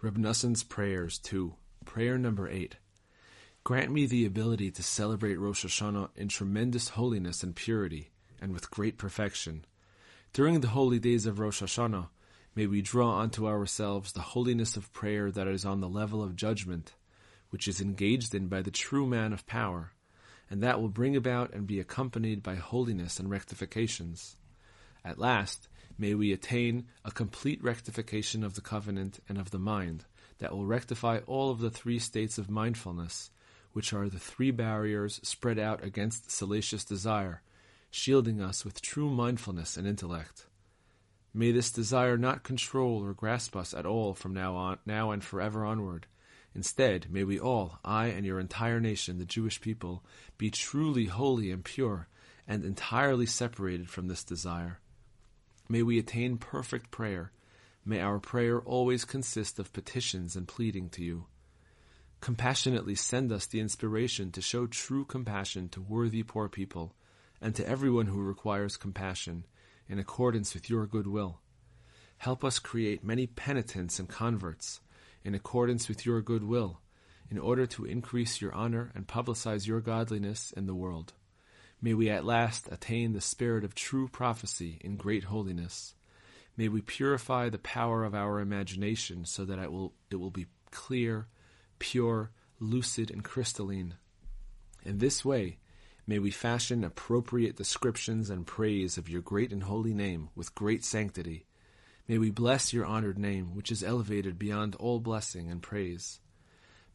Reb Noson's Prayers 2. Prayer number 8. Grant me the ability to celebrate Rosh Hashanah in tremendous holiness and purity, and with great perfection. During the holy days of Rosh Hashanah, may we draw unto ourselves the holiness of prayer that is on the level of judgment, which is engaged in by the true man of power, and that will bring about and be accompanied by holiness and rectifications. At last, may we attain a complete rectification of the covenant and of the mind that will rectify all of the three states of mindfulness, which are the three barriers spread out against salacious desire, shielding us with true mindfulness and intellect. May this desire not control or grasp us at all from now on, now and forever onward. Instead, may we all, I and your entire nation, the Jewish people, be truly holy and pure, and entirely separated from this desire. May we attain perfect prayer. May our prayer always consist of petitions and pleading to you. Compassionately send us the inspiration to show true compassion to worthy poor people and to everyone who requires compassion in accordance with your good will. Help us create many penitents and converts in accordance with your good will in order to increase your honor and publicize your godliness in the world. May we at last attain the spirit of true prophecy in great holiness. May we purify the power of our imagination so that it will, it will be clear, pure, lucid, and crystalline. In this way, may we fashion appropriate descriptions and praise of your great and holy name with great sanctity. May we bless your honored name, which is elevated beyond all blessing and praise.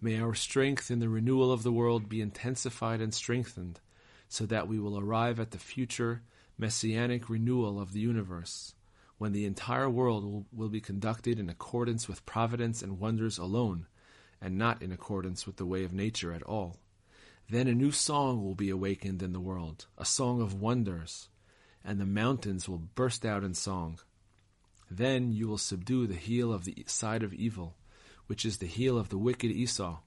May our strength in the renewal of the world be intensified and strengthened so that we will arrive at the future messianic renewal of the universe, when the entire world will, will, be conducted in accordance with providence and wonders alone, and not in accordance with the way of nature at all. Then a new song will be awakened in the world, a song of wonders, and the mountains will burst out in song. Then you will subdue the heel of the side of evil, which is the heel of the wicked Esau,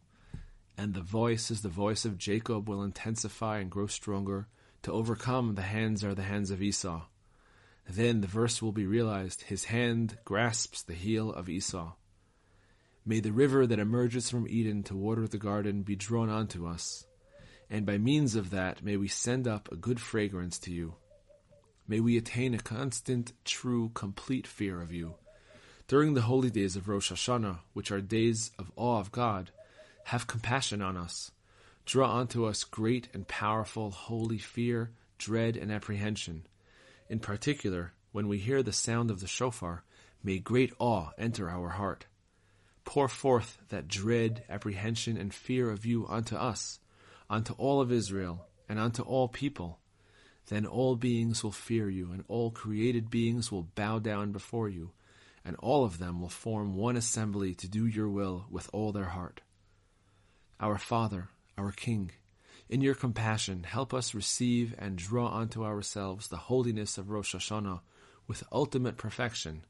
and the voice is the voice of Jacob will intensify and grow stronger. To overcome, the hands are the hands of Esau. Then the verse will be realized his hand grasps the heel of Esau. May the river that emerges from Eden to water the garden be drawn onto us, and by means of that may we send up a good fragrance to you. May we attain a constant, true, complete fear of you. During the holy days of Rosh Hashanah, which are days of awe of God, have compassion on us. Draw unto us great and powerful holy fear, dread, and apprehension. In particular, when we hear the sound of the shofar, may great awe enter our heart. Pour forth that dread, apprehension, and fear of you unto us, unto all of Israel, and unto all people. Then all beings will fear you, and all created beings will bow down before you, and all of them will form one assembly to do your will with all their heart. Our Father, our King, in your compassion, help us receive and draw unto ourselves the holiness of Rosh Hashanah with ultimate perfection,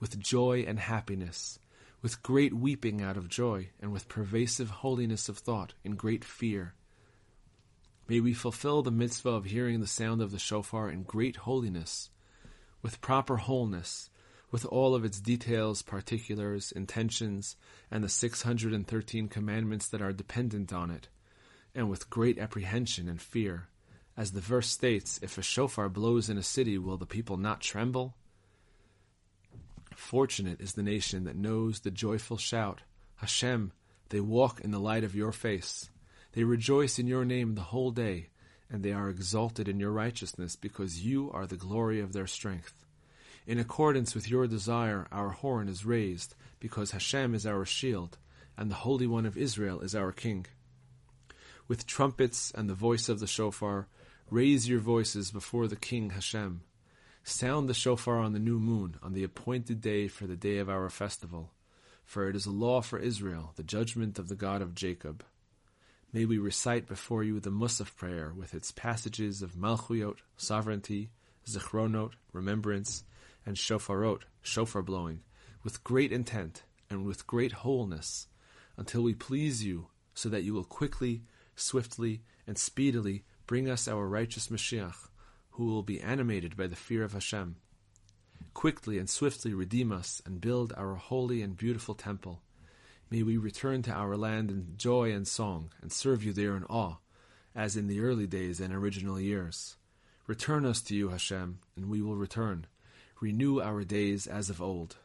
with joy and happiness, with great weeping out of joy, and with pervasive holiness of thought in great fear. May we fulfill the mitzvah of hearing the sound of the shofar in great holiness, with proper wholeness, with all of its details, particulars, intentions, and the 613 commandments that are dependent on it, and with great apprehension and fear. As the verse states, if a shofar blows in a city, will the people not tremble? Fortunate is the nation that knows the joyful shout, Hashem, they walk in the light of your face. They rejoice in your name the whole day, and they are exalted in your righteousness, because you are the glory of their strength. In accordance with your desire, our horn is raised, because Hashem is our shield, and the Holy One of Israel is our King. With trumpets and the voice of the shofar, raise your voices before the King Hashem. Sound the shofar on the new moon, on the appointed day for the day of our festival, for it is a law for Israel, the judgment of the God of Jacob. May we recite before you the Musaf prayer with its passages of Malchuyot, sovereignty, Zichronot, remembrance, and shofarot, shofar blowing, with great intent and with great wholeness, until we please you, so that you will quickly, swiftly, and speedily bring us our righteous Mashiach, who will be animated by the fear of Hashem. Quickly and swiftly redeem us and build our holy and beautiful temple, May we return to our land in joy and song, and serve you there in awe, as in the early days and original years. Return us to you, Hashem, and we will return. Renew our days as of old.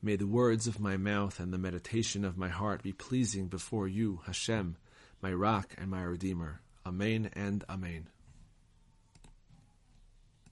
May the words of my mouth and the meditation of my heart be pleasing before you, Hashem, my rock and my redeemer. Amen and Amen.